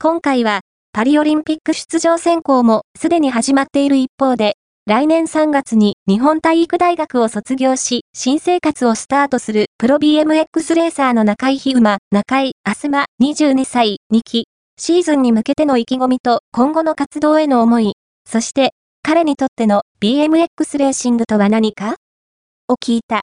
今回は、パリオリンピック出場選考もすでに始まっている一方で、来年3月に日本体育大学を卒業し、新生活をスタートするプロ BMX レーサーの中井飛馬、中井あすま22歳2期、シーズンに向けての意気込みと今後の活動への思い、そして彼にとっての BMX レーシングとは何か？を聞いた。